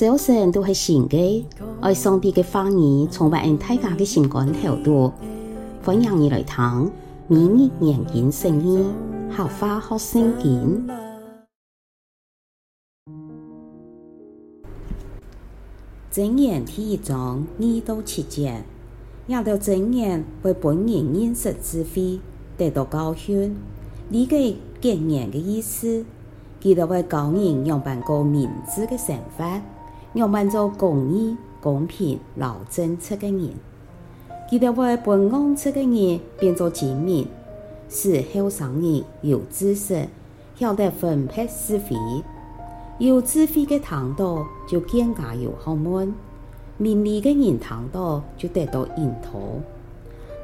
早晨都是新的，爱上帝的话语充满大家的心肝头度，欢迎你来听每日研经圣经，合法学圣经。箴言第一章二到七节，亚到箴言为本人认识智慧，得到教训，理解箴言的意思。记得为教人用办个明智的想法，用办做公义、公平、老正直的人。记得为本安直的人变做精明，使后生人有知识，晓得分配是非。有智慧的谈道就更加有学问，明理的人谈道就得到引导。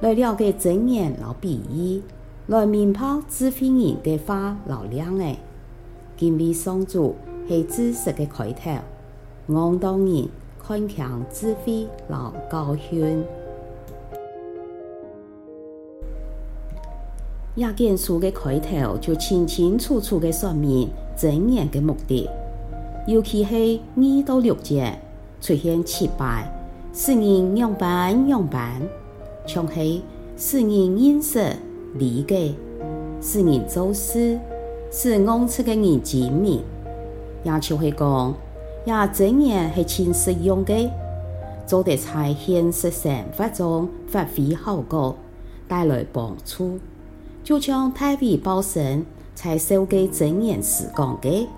来了解箴言老比喻，来明白智慧人的话老亮诶。敬畏上主是知识的开头，我当然看强智慧老教训。这件书的开头就清清楚楚的说明箴言的目的，尤其是二到六节出现七摆，使人样板样板，像是使人认识理解，使人做事。是安直的人精明，也就是讲，也箴言是挺实用的，做得在现实生活中发挥效果，带来帮助。就像大卫包神在手机箴言时讲的，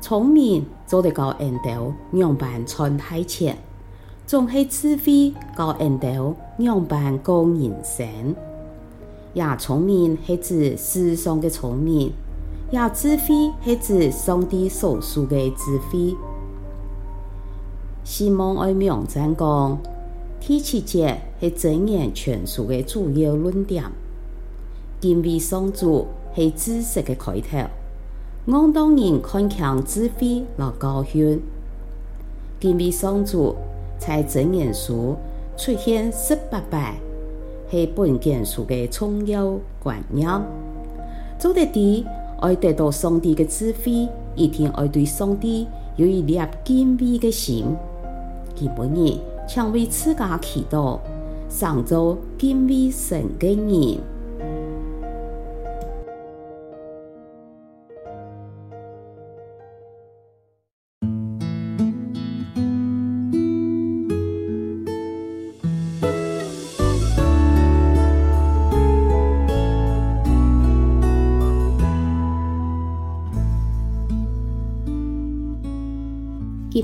聪明做得到引导，样板穿太前，总是智慧教引导，样板讲人生。也聪明是指世上的聪明。也智慧是指上帝所赐的智慧。希望爱明赞讲，第七节是箴言全书的主要论点。敬畏上主是知识的开头，我当然看强智慧来教训。敬畏上主在箴言书出现十八摆，是本卷书的重要观念。做得对。爱得到上帝的智慧，一定爱对上帝有一颗敬畏的心。今日请为自家祈祷，上周敬畏神的人。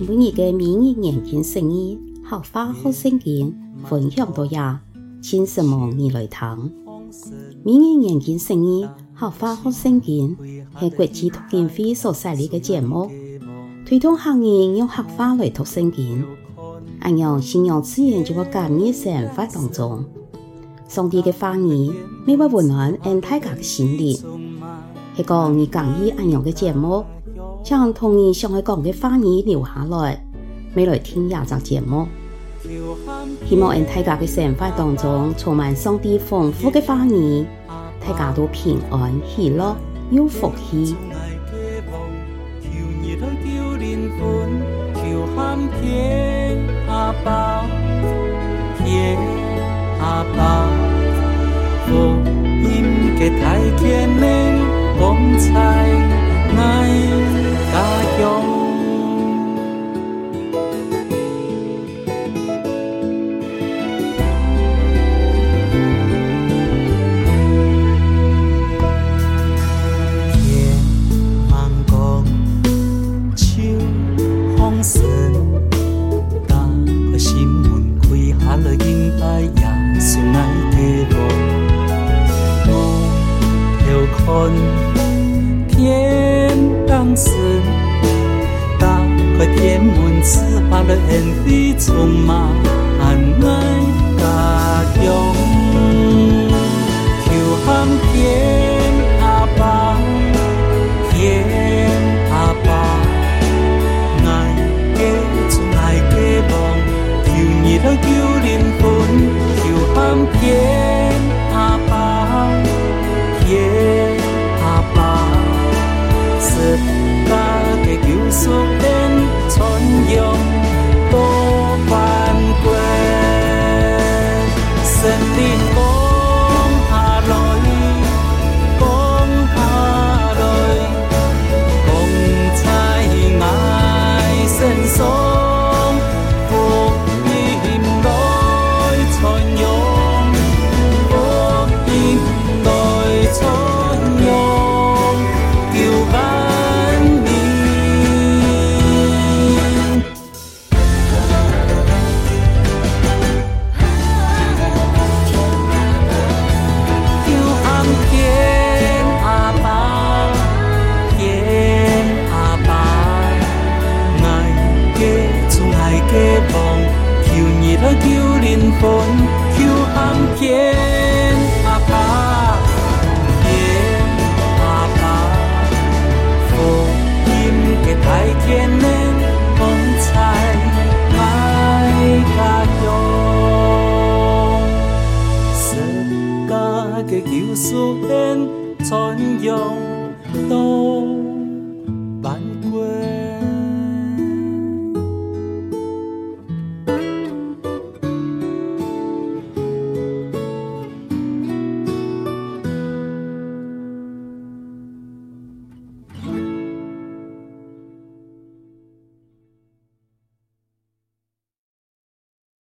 今日嘅每日研经圣经，合法学圣经分享到呀，请什么你来听。每日研经圣经，合法学圣经系国际读经会所设立嘅节目，推动行业用合法来读圣经，按样信仰自然就会加入生活当中。上帝嘅话语，每晚温暖俺大家嘅心灵，系讲你讲意按样嘅节目。将童年上海讲嘅话语留下来，未来听亚集节目。希望喺大家嘅生活当中充满上帝丰富嘅话语，大家都平安喜乐有福气。天天门，赐把了恩典，充满爱家乡。求喊来求灵魂，求安天阿爸，天阿爸，福音的太天的风采，爱加油，神家的救赎恩传扬，